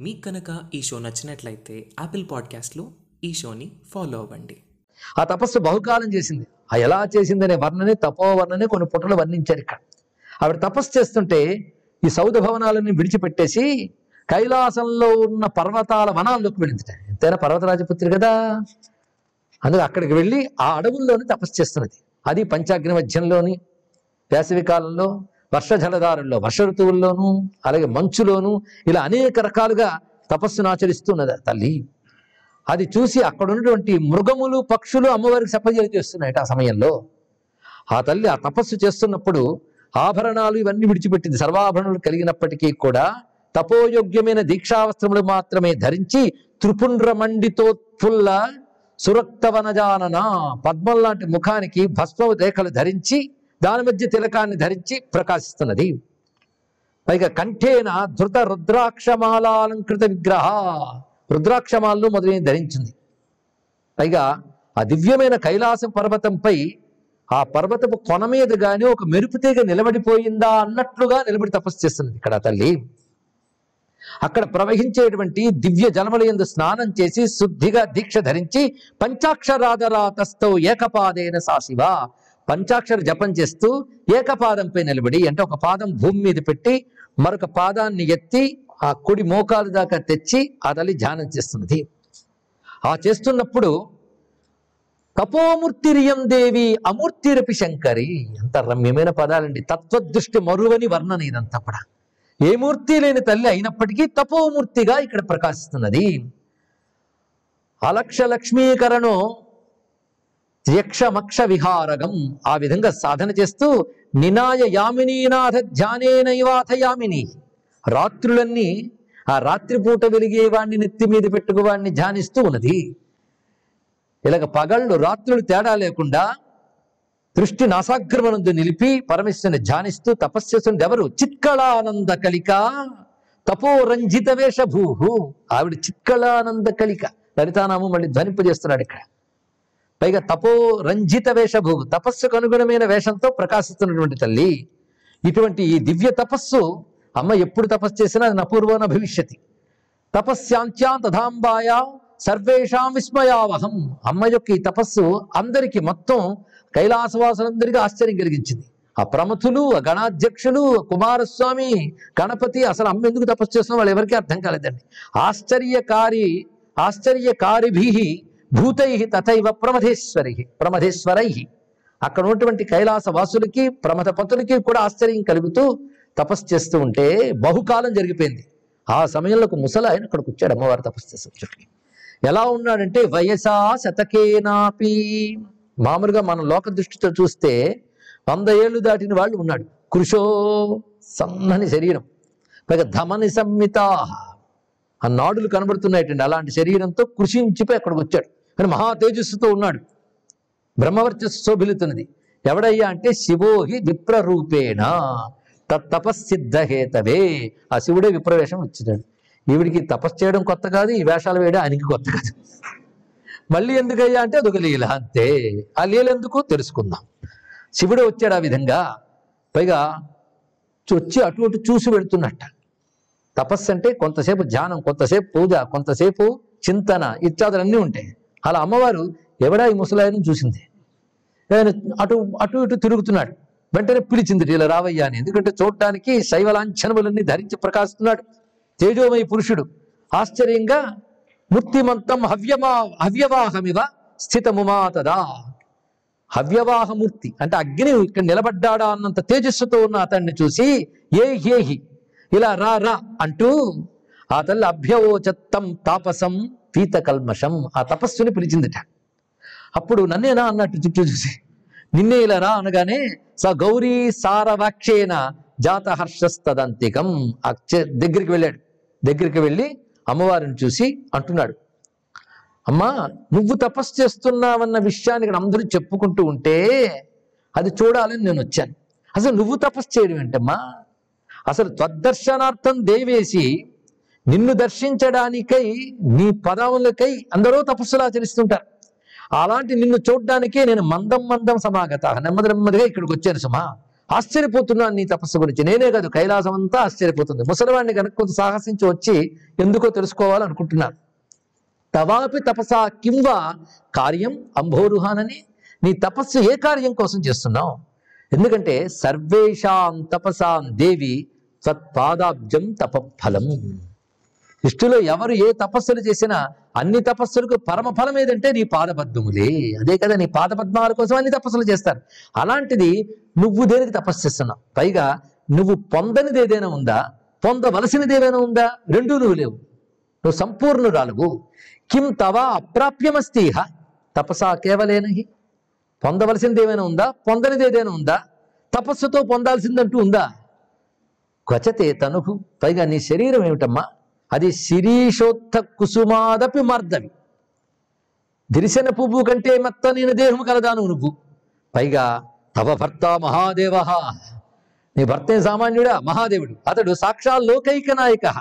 మీకు కనుక ఈ షో నచ్చినట్లయితే యాపిల్ పాడ్కాస్ట్లో ఈ షోని ఫాలో అవ్వండి. ఆ తపస్సు బహుకాలం చేసింది. ఆ ఎలా చేసిందనే వర్ణనే తపోవర్ణనే కొన్ని పుటలు వర్ణించారు ఇక్కడ. ఆవిడ తపస్సు చేస్తుంటే ఈ సౌధ భవనాలని విడిచిపెట్టేసి కైలాసంలో ఉన్న పర్వతాల వనాల్లోకి వెళ్ళింది ఎంతైనా పర్వతరాజపుత్రి కదా. అందుకే అక్కడికి వెళ్ళి ఆ అడవుల్లోనే తపస్సు చేస్తున్నది. అది పంచాగ్ని మధ్యంలోని వేసవి కాలంలో వర్ష వర్ష ఋతువుల్లోనూ అలాగే మంచులోనూ ఇలా అనేక రకాలుగా తపస్సును ఆచరిస్తున్నది ఆ తల్లి. అది చూసి అక్కడ ఉన్నటువంటి మృగములు పక్షులు అమ్మవారికి సపర్యలు చేస్తున్నాయట ఆ సమయంలో. ఆ తల్లి ఆ తపస్సు చేస్తున్నప్పుడు ఆభరణాలు ఇవన్నీ విడిచిపెట్టింది. సర్వాభరణాలు కలిగినప్పటికీ కూడా తపోయోగ్యమైన దీక్షావస్త్రములు మాత్రమే ధరించి త్రిపుండ్రమండితోత్ఫుల్ల సురక్తవనజానన పద్మం లాంటి ముఖానికి భస్మ రేఖలు ధరించి దాని మధ్య తిలకాన్ని ధరించి ప్రకాశిస్తున్నది. పైగా కంఠేన ధృత రుద్రాక్షమాలాలంకృత విగ్రహ రుద్రాక్షమాలను మొదలైన ధరించింది. పైగా ఆ దివ్యమైన కైలాసం పర్వతంపై ఆ పర్వతపు కొన మీద గాని ఒక మెరుపుతీగ నిలబడిపోయిందా అన్నట్లుగా నిలబడి తపస్సు చేస్తున్నది ఇక్కడ తల్లి. అక్కడ ప్రవహించేటువంటి దివ్య జలములందు స్నానం చేసి శుద్ధిగా దీక్ష ధరించి పంచాక్షరాధరాతస్థౌ ఏకపాదేన సాశివ. పంచాక్షర జపం చేస్తూ ఏకపాదంపై నిలబడి అంటే ఒక పాదం భూమి మీద పెట్టి మరొక పాదాన్ని ఎత్తి ఆ కుడి మోకాలు దాకా తెచ్చి ఆ తల్లి ధ్యానం చేస్తున్నది. ఆ చేస్తున్నప్పుడు తపోమూర్తిరియం దేవి అమూర్తిరపి శంకరి ఎంత రమ్యమైన పదాలండి. తత్వదృష్టి మరువని వర్ణన ఇదంతా కూడా. ఏ మూర్తి లేని తల్లి అయినప్పటికీ తపోమూర్తిగా ఇక్కడ ప్రకాశిస్తున్నది. అలక్ష లక్ష్మీకరణం యక్షమక్ష విహారగం ఆ విధంగా సాధన చేస్తూ నినాయ యామినీనాథ ధ్యానేనైవాథ యామిని. రాత్రులన్నీ ఆ రాత్రిపూట వెలిగే వాణ్ణి నెత్తి మీద పెట్టుకువాణ్ణి ధ్యానిస్తూ ఉన్నది. ఇలాగ పగళ్ళు రాత్రులు తేడా లేకుండా దృష్టి నాసాగ్రమనందు నిలిపి పరమేశ్వరుని ధ్యానిస్తూ తపస్సుని ఎవరు? చిత్కళానంద కలిక తపోరంజిత వేషభూహు. ఆవిడ చిత్కళానంద కలిక. లలితానామం మళ్ళీ ధ్వనింపజేస్తున్నాడు ఇక్కడ. పైగా తపో రంజిత వేషభూ తపస్సుకు అనుగుణమైన వేషంతో ప్రకాశిస్తున్నటువంటి తల్లి ఇటువంటి ఈ దివ్య తపస్సు అమ్మ ఎప్పుడు తపస్సు చేసినా అది నపూర్వన భవిష్యతి తపస్యాంత్యా తథాంబాయ సర్వేషాం విస్మయావహం. అమ్మ యొక్క ఈ తపస్సు అందరికీ మొత్తం కైలాసవాసులందరికీ ఆశ్చర్యం కలిగించింది. ఆ ప్రముఖులు ఆ గణాధ్యక్షులు కుమారస్వామి గణపతి అసలు అమ్మ ఎందుకు తపస్సు చేస్తున్నా వాళ్ళు ఎవరికీ అర్థం కాలేదండి. ఆశ్చర్యకారి ఆశ్చర్యకారిభి భూతై తథైవ ప్రమధేశ్వరి ప్రమధేశ్వరై. అక్కడ ఉన్నటువంటి కైలాస వాసులకి ప్రమథపతులకి కూడా ఆశ్చర్యం కలుగుతూ తపస్సు చేస్తూ ఉంటే బహుకాలం జరిగిపోయింది. ఆ సమయంలో ఒక ముసలి ఆయన అక్కడికి వచ్చాడు అమ్మవారు తపస్సు చేసే ఎలా ఉన్నాడంటే వయసా శతకేనాపి. మామూలుగా మన లోక దృష్టితో చూస్తే వంద ఏళ్ళు దాటిన వాళ్ళు ఉన్నాడు. కృషో సన్నని శరీరం. పైగా ధమని సంహిత ఆ నాడులు కనబడుతున్నాయటండి అలాంటి శరీరంతో కృషించిపోయి అక్కడికి వచ్చాడు. కానీ మహా తేజస్సుతో ఉన్నాడు. బ్రహ్మవర్చస్సు శోభిలుతున్నది ఎవడయ్యా అంటే శివోహి విప్రరూపేణ. తపస్సిద్ధహేతవే. ఆ శివుడే విప్రవేశం వచ్చినాడు. ఈవిడికి తపస్సు చేయడం కొత్త కాదు ఈ వేషాలు వేయడం ఆయనకి కొత్త కాదు. మళ్ళీ ఎందుకయ్యా అంటే అదొక లీల అంతే. ఆ లీల ఎందుకు తెలుసుకుందాం. శివుడే వచ్చాడు ఆ విధంగా. పైగా వచ్చి అటు అటు చూసి పెడుతున్నట్ట తపస్సు అంటే కొంతసేపు ధ్యానం కొంతసేపు పూజ కొంతసేపు చింతన ఇత్యాదులన్నీ ఉంటాయి. అలా అమ్మవారు ఎవడా ఈ ముసలాయని చూసింది. ఆయన అటు అటు ఇటు తిరుగుతున్నాడు. వెంటనే పిలిచింది ఇలా రావయ్యా అని. ఎందుకంటే చూడటానికి శైవలాంఛనములన్నీ ధరించి ప్రకాశిస్తున్నాడు. తేజోమయ పురుషుడు. ఆశ్చర్యంగా మూర్తిమంతం హవ్యమా హవ్యవాహమివ స్థితముమా తదా. హవ్యవాహమూర్తి. అంటే అగ్ని ఇక్కడ నిలబడ్డాడా అన్నంత తేజస్సుతో ఉన్న అతన్ని చూసి ఏ హేహి ఇలా రా రా అంటూ ఆ తల్లి అభ్యవోచత్తం తాపసం పీత కల్మషం ఆ తపస్సుని పిలిచిందిట. అప్పుడు నన్నేనా అన్నట్టు చుట్టూ చూసి నిన్నే ఇలా రా అనగానే స గౌరీ సారవాక్షేన జాత హర్షస్తదంతికం దగ్గరికి వెళ్ళాడు. దగ్గరికి వెళ్ళి అమ్మవారిని చూసి అంటున్నాడు అమ్మా నువ్వు తపస్సు చేస్తున్నావన్న విషయాన్ని ఇక్కడ అందరూ చెప్పుకుంటూ ఉంటే అది చూడాలని నేను వచ్చాను. అసలు నువ్వు తపస్సు చేయడం ఏంటమ్మా? అసలు త్వద్దర్శనార్థం దేవేసి నిన్ను దర్శించడానికై నీ పదములకై అందరూ తపస్సులు ఆచరిస్తుంటారు అలాంటి నిన్ను చూడడానికే నేను మందం మందం సమాగత. నెమ్మది నెమ్మదిగా ఇక్కడికి వచ్చాను సుమా. ఆశ్చర్యపోతున్నాను నీ తపస్సు గురించి. నేనే కాదు కైలాసం అంతా ఆశ్చర్యపోతుంది. ముసలివాడిని కనుక కొంత సాహసించి వచ్చి ఎందుకో తెలుసుకోవాలనుకుంటున్నాను. తవాపి తపసా కింవ కార్యం అంభోరుహానని నీ తపస్సు ఏ కార్యం కోసం చేస్తున్నావు? ఎందుకంటే సర్వేషాం తపసాం దేవి త్వత్పాదాబ్జం తపఫలం. సృష్టిలో ఎవరు ఏ తపస్సులు చేసినా అన్ని తపస్సులకు పరమ ఫలం ఏదంటే నీ పాదపద్మములే. అదే కదా నీ పాదపద్మాల కోసం అన్ని తపస్సులు చేస్తారు. అలాంటిది నువ్వు దేనికి తపస్సు చేస్తున్నావు? పైగా నువ్వు పొందనిది ఏదైనా ఉందా? పొందవలసినది ఏదైనా ఉందా? రెండూ నువ్వు లేవు. నువ్వు సంపూర్ణురాలువు. కిం తవా అప్రాప్యమస్తీహ ఇహ. తపసా కేవలేనహి. పొందవలసింది ఏమైనా ఉందా? పొందనిది ఏదైనా ఉందా? తపస్సుతో పొందాల్సిందంటూ ఉందా? క్వచతే తనుహు. పైగా నీ శరీరం ఏమిటమ్మా? అది శిరీషోత్త కుసుమాదపి మార్దవి దిరిసిన పువ్వు కంటే మెత్తనైన దేహము కలదాను నువ్వు. పైగా తవ భర్త మహాదేవ. నీ భర్తే సామాన్యుడా? మహాదేవుడు. అతడు సాక్షాత్ లోకైక నాయక.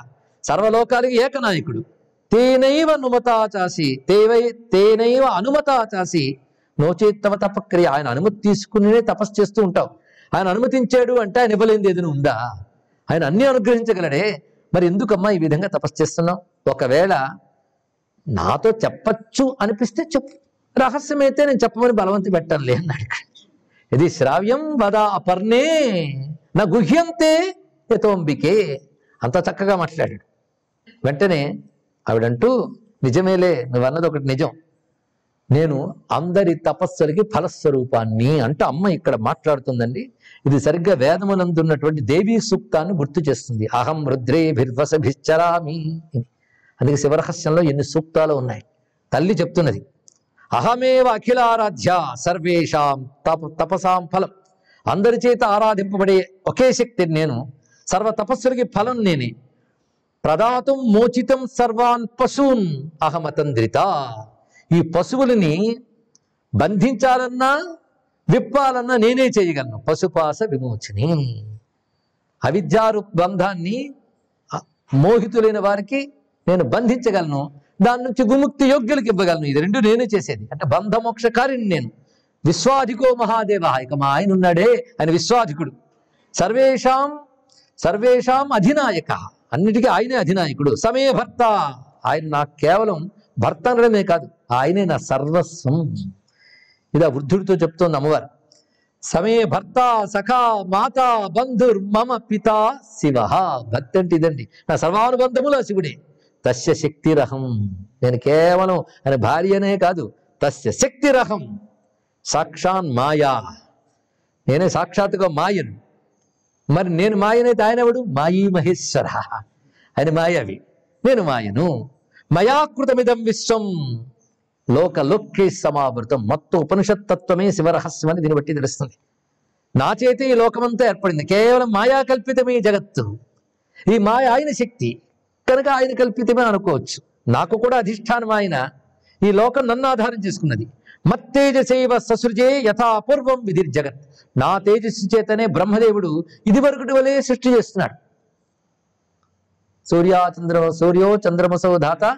సర్వలోకాలకి ఏకనాయకుడు. తేనైవ అనుమతాచాసి తేవై తేనైవ అనుమతాచాసి నోచేత్తమ తపక్రియ. ఆయన అనుమతి తీసుకునే తపస్సు చేస్తూ ఉంటావు. ఆయన అనుమతించాడు అంటే ఆయన ఇవ్వలేనిది ఏదైనా ఉందా? ఆయన అన్ని అనుగ్రహించగలడే. మరి ఎందుకమ్మా ఈ విధంగా తపస్సు చేస్తున్నావు? ఒకవేళ నాతో చెప్పచ్చు అనిపిస్తే చెప్పు. రహస్యమైతే నేను చెప్పమని బలవంతి పెట్టాలి అన్నాడు ఇక్కడ. ఇది శ్రావ్యం వద అపర్ణే నా గుహ్యంతే యతోంబికే. అంత చక్కగా మాట్లాడాడు. వెంటనే ఆవిడంటూ నిజమేలే నువ్వన్నది ఒకటి నిజం. నేను అందరి తపస్సులకి ఫలస్వరూపాన్ని అంటే అమ్మ ఇక్కడ మాట్లాడుతుందండి. ఇది సరిగ్గా వేదమునందున్నటువంటి దేవీ సూక్తాన్ని గుర్తు చేస్తుంది. అహం రుద్రేభిర్వసభిశ్చరామి అందుకే శివరహస్యంలో ఎన్ని సూక్తాలు ఉన్నాయి? తల్లి చెప్తున్నది. అహమేవ అఖిలారాధ్య సర్వేషాం తప తపసాం ఫలం. అందరి చేత ఆరాధింపబడే ఒకే శక్తి నేను సర్వ తపస్సులకి ఫలం నేనే. ప్రదాతం మోచితం సర్వాన్ పశూన్ అహమతంద్రిత. ఈ పశువులని బంధించాలన్నా విప్పాలన్నా నేనే చేయగలను. పశుపాస విమోచని. అవిద్యారు బంధాన్ని మోహితులైన వారికి నేను బంధించగలను. దాని నుంచి విముక్తి యోగ్యులకు ఇవ్వగలను. ఇది రెండు నేనే చేసేది. అంటే బంధమోక్షకారిని నేను. విశ్వాధికో మహాదేవ. ఇక మా ఆయన ఉన్నాడే. ఆయన విశ్వాధికుడు. సర్వేషాం సర్వేషాం అధినాయక. అన్నిటికీ ఆయనే అధినాయకుడు. సమయ భర్త ఆయన నాకు కేవలం భర్త అనడమే కాదు. ఆయనే నా సర్వస్వం. ఇదా వృద్ధుడితో చెప్తోంది అమ్మవారు. సమే భర్త సఖా మాత బంధుర్ మమ పిత శివ. భక్తి అంటే ఇదండి. నా సర్వానుబంధములో శివుడే. తస్య శక్తిరహం. నేను కేవలం ఆయన భార్యనే కాదు. తస్య శక్తిరహం. సాక్షాన్ మాయా. నేనే సాక్షాత్తుగా మాయను. మరి నేను మాయనైతే ఆయన ఎవడు? మాయీ మహేశ్వర. ఆయన మాయవి. నేను మాయను. మయాకృతమిదం విశ్వం. లోక సమావృతం. మొత్తం ఉపనిషత్ తత్వమే శివరహస్యం అని దీన్ని బట్టి తెలుస్తుంది. నా చేతి ఈ లోకమంతా ఏర్పడింది. కేవలం మాయా కల్పితమే జగత్తు. ఈ మాయ ఆయన శక్తి. కనుక ఆయన కల్పితమే అనుకోవచ్చు. నాకు కూడా అధిష్టానం ఆయన. ఈ లోకం నన్ను ఆధారం చేసుకున్నది. మత్తేజసేవ ససృజే యథాపూర్వం విధిర్ జగత్ నా తేజస్సు చేతనే బ్రహ్మదేవుడు ఇది వరకటి వలె సృష్టి చేస్తున్నాడు. సూర్యా చంద్ర సూర్యో చంద్రమసో ధాత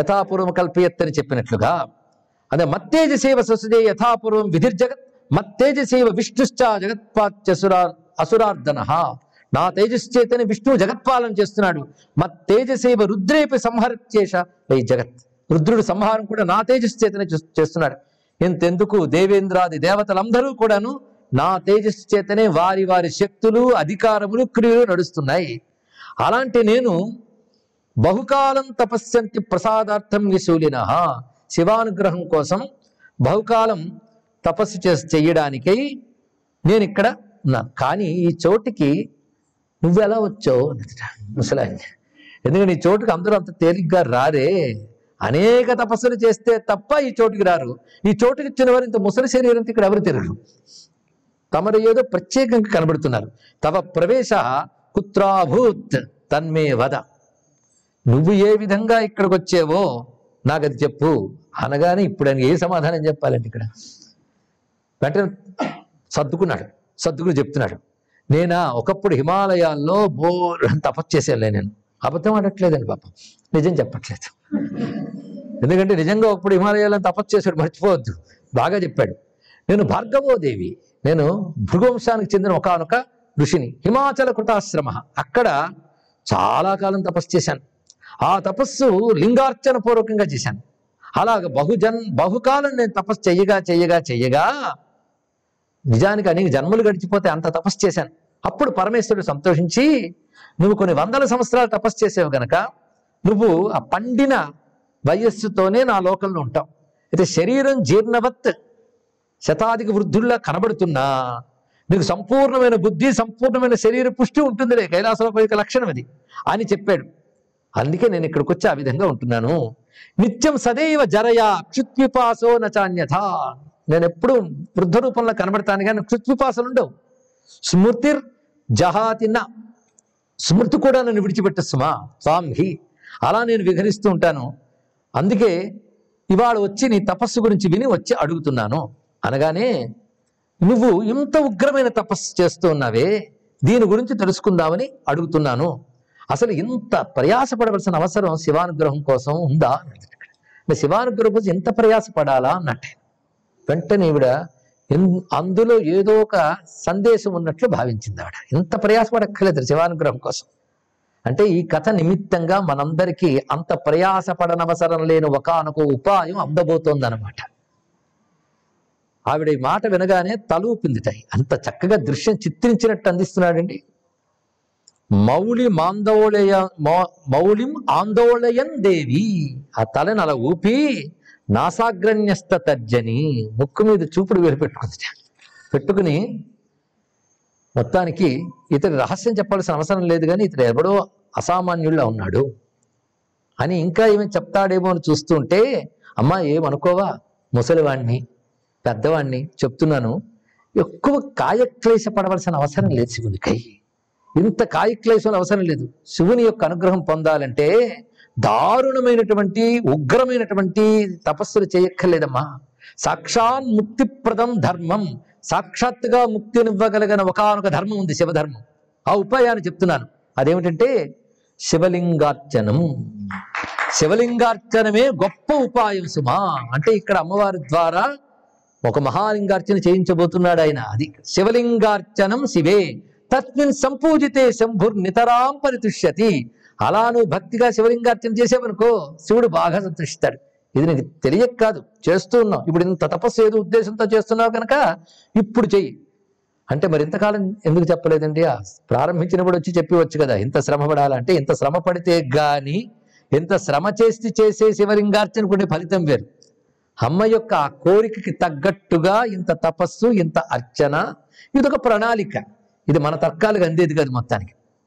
యథాపూర్వం కల్పయత్తని చెప్పినట్లుగా అదే మత్తేజసేవ ససుజే యథాపూర్వం విధిర్జగత్ మత్తేజసేవ విష్ణుశ్చ జగత్పాచ్యసురా అసురార్ధన నా తేజశ్చేతని విష్ణువు జగత్పాలన చేస్తున్నాడు. మత్తేజసేవ రుద్రేపి సంహరచేష ఈ జగత్. రుద్రుడు సంహారం కూడా నా తేజస్సు చేస్తున్నాడు. ఇంతెందుకు దేవేంద్రాది దేవతలందరూ కూడాను నా తేజస్సు చేతనే వారి వారి శక్తులు అధికారములు క్రియలు నడుస్తున్నాయి. అలాంటి నేను బహుకాలం తపస్యంతి ప్రసాదార్థం విశూలిన. శివానుగ్రహం కోసం బహుకాలం తపస్సు చేసి చెయ్యడానికై నేను ఇక్కడ ఉన్నాను కానీ ఈ చోటికి నువ్వు ఎలా వచ్చావు? అన్నదట ముసలాయన ఎందుకంటే ఈ చోటుకి అందరూ అంత తేలిగ్గా రారే? అనేక తపస్సులు చేస్తే తప్ప ఈ చోటుకి రారు. ఈ చోటుకి ఇచ్చిన వారు ఇంత ముసలి శరీరం ఇక్కడ ఎవరు తిరగరు. తమరు ఏదో ప్రత్యేకంగా కనబడుతున్నారు. తవ ప్రవేశ కుత్రాభూత్ తన్మే వద. నువ్వు ఏ విధంగా ఇక్కడికి వచ్చావో నాకు అది చెప్పు అనగానే ఇప్పుడు ఆయన ఏ సమాధానం చెప్పాలండి ఇక్కడ? వెంటనే సర్దుకున్నాడు. సర్దుకుని చెప్తున్నాడు. నేనా ఒకప్పుడు హిమాలయాల్లో బోర్ తపస్సు చేసేలే నేను. అబద్ధం అనట్లేదండి పాపం. నిజం చెప్పట్లేదు. ఎందుకంటే నిజంగా ఒకప్పుడు హిమాలయాలను తపస్సు చేశాడు మర్చిపోవద్దు. బాగా చెప్పాడు. నేను భార్గవోదేవి. నేను భృగవంశానికి చెందిన ఒకనొక ఋషిని. హిమాచల కృతాశ్రమ. అక్కడ చాలా కాలం తపస్సు చేశాను. ఆ తపస్సు లింగార్చన పూర్వకంగా చేశాను. అలాగ బహుజన్ బహుకాలం నేను తపస్సు చెయ్యగా చెయ్యగా చెయ్యగా నిజానికి అనేక జన్మలు గడిచిపోతే అంత తపస్సు చేశాను. అప్పుడు పరమేశ్వరుడు సంతోషించి నువ్వు కొన్ని వందల సంవత్సరాలు తపస్సు చేసావు గనక నువ్వు ఆ పండిన వయస్సుతోనే నా లోకంలో ఉంటావు. అయితే శరీరం జీర్ణవత్ శతాధిక వృద్ధుల్లా కనబడుతున్నా నీకు సంపూర్ణమైన బుద్ధి సంపూర్ణమైన శరీర పుష్టి ఉంటుందిలే కైలాసంలో యొక్క లక్షణం అది అని చెప్పాడు. అందుకే నేను ఇక్కడికి వచ్చి ఆ విధంగా ఉంటున్నాను. నిత్యం సదైవ జరయ క్షుత్విపాసో నచాన్యథ. నేను ఎప్పుడు వృద్ధ రూపంలో కనబడతాను కానీ క్షుత్విపాసలు ఉండవు. స్మృతిర్ జహాతిన స్మృతి కూడా నన్ను విడిచిపెట్టేస్తుమా సాంహి అలా నేను విహరిస్తూ ఉంటాను. అందుకే ఇవాళ వచ్చి నీ తపస్సు గురించి విని వచ్చి అడుగుతున్నాను. అనగానే నువ్వు ఇంత ఉగ్రమైన తపస్సు చేస్తూ ఉన్నావే దీని గురించి తెలుసుకుందామని అడుగుతున్నాను. అసలు ఇంత ప్రయాసపడవలసిన అవసరం శివానుగ్రహం కోసం ఉందా అంటే శివానుగ్రహం కోసం ఇంత ప్రయాసపడాలా అన్నట్టే. వెంటనే ఈవిడ అందులో ఏదో ఒక సందేశం ఉన్నట్లు భావించింది ఆవిడ. ఇంత ప్రయాసపడక్కర్లేదు శివానుగ్రహం కోసం. అంటే ఈ కథ నిమిత్తంగా మనందరికీ అంత ప్రయాసపడనవసరం లేని ఒకానొక ఉపాయం అందబోతోంది అనమాట ఆవిడ ఈ మాట వినగానే తలూపిందిటాయి అంత చక్కగా దృశ్యం చిత్రించినట్టు అందిస్తున్నాడండి. మౌలి ఆందోళయ మౌ- మౌలిం ఆందోళయన్ దేవి. ఆ తలని అలా ఊపి నాసాగ్రణ్యస్త తర్జని. ముక్కు మీద చూపుడు వేలు పెట్టుకుంది పెట్టుకుని మొత్తానికి ఇతడి రహస్యం చెప్పాల్సిన అవసరం లేదు కానీ ఇతడు ఎవడో అసామాన్యుల్లా ఉన్నాడు అని ఇంకా ఏమి చెప్తాడేమో అని చూస్తుంటే అమ్మా ఏమనుకోవా? ముసలివాణ్ణి పెద్దవాణ్ణి చెప్తున్నాను. ఎక్కువ కాయక్లేశ పడవలసిన అవసరం లేదు శివునికై. ఇంత కాయక్లేశం అవసరం లేదు. శివుని యొక్క అనుగ్రహం పొందాలంటే దారుణమైనటువంటి ఉగ్రమైనటువంటి తపస్సులు చేయక్కర్లేదమ్మా. సాక్షాన్ ముక్తిప్రదం ధర్మం. సాక్షాత్తుగా ముక్తినివ్వగలిగిన ఒకనొక ధర్మం ఉంది శివధర్మం. ఆ ఉపాయాన్ని చెప్తున్నాను. అదేమిటంటే శివలింగార్చనం. శివలింగార్చనమే గొప్ప ఉపాయం సుమా. అంటే ఇక్కడ అమ్మవారి ద్వారా ఒక మహాలింగార్చన చేయించబోతున్నాడు ఆయన. అది శివలింగార్చనం శివే. తస్మిన్ సంపూజితే శంభుర్ నితరాం పరితుష్యతి. అలా నువ్వు భక్తిగా శివలింగార్చన చేసేవనుకో శివుడు బాగా సంతోషిస్తాడు. ఇది నీకు తెలియక కాదు చేస్తూ ఉన్నావు. ఇప్పుడు ఇంత తపస్సు ఏదో ఉద్దేశంతో చేస్తున్నావు కనుక ఇప్పుడు చెయ్యి. అంటే మరి ఇంతకాలం ఎందుకు చెప్పలేదండి? ప్రారంభించినప్పుడు వచ్చి చెప్పివచ్చు కదా ఇంత శ్రమ పడాలంటే ఇంత శ్రమ పడితే గాని ఇంత శ్రమ చేసి చేసే శివలింగార్చన కొన్ని ఫలితం వేరు. అమ్మ యొక్క ఆ కోరికకి తగ్గట్టుగా ఇంత తపస్సు ఇంత అర్చన ఇదొక ప్రణాళిక. ఇది మన తర్కాలకు అందేది కాదు మొత్తానికి.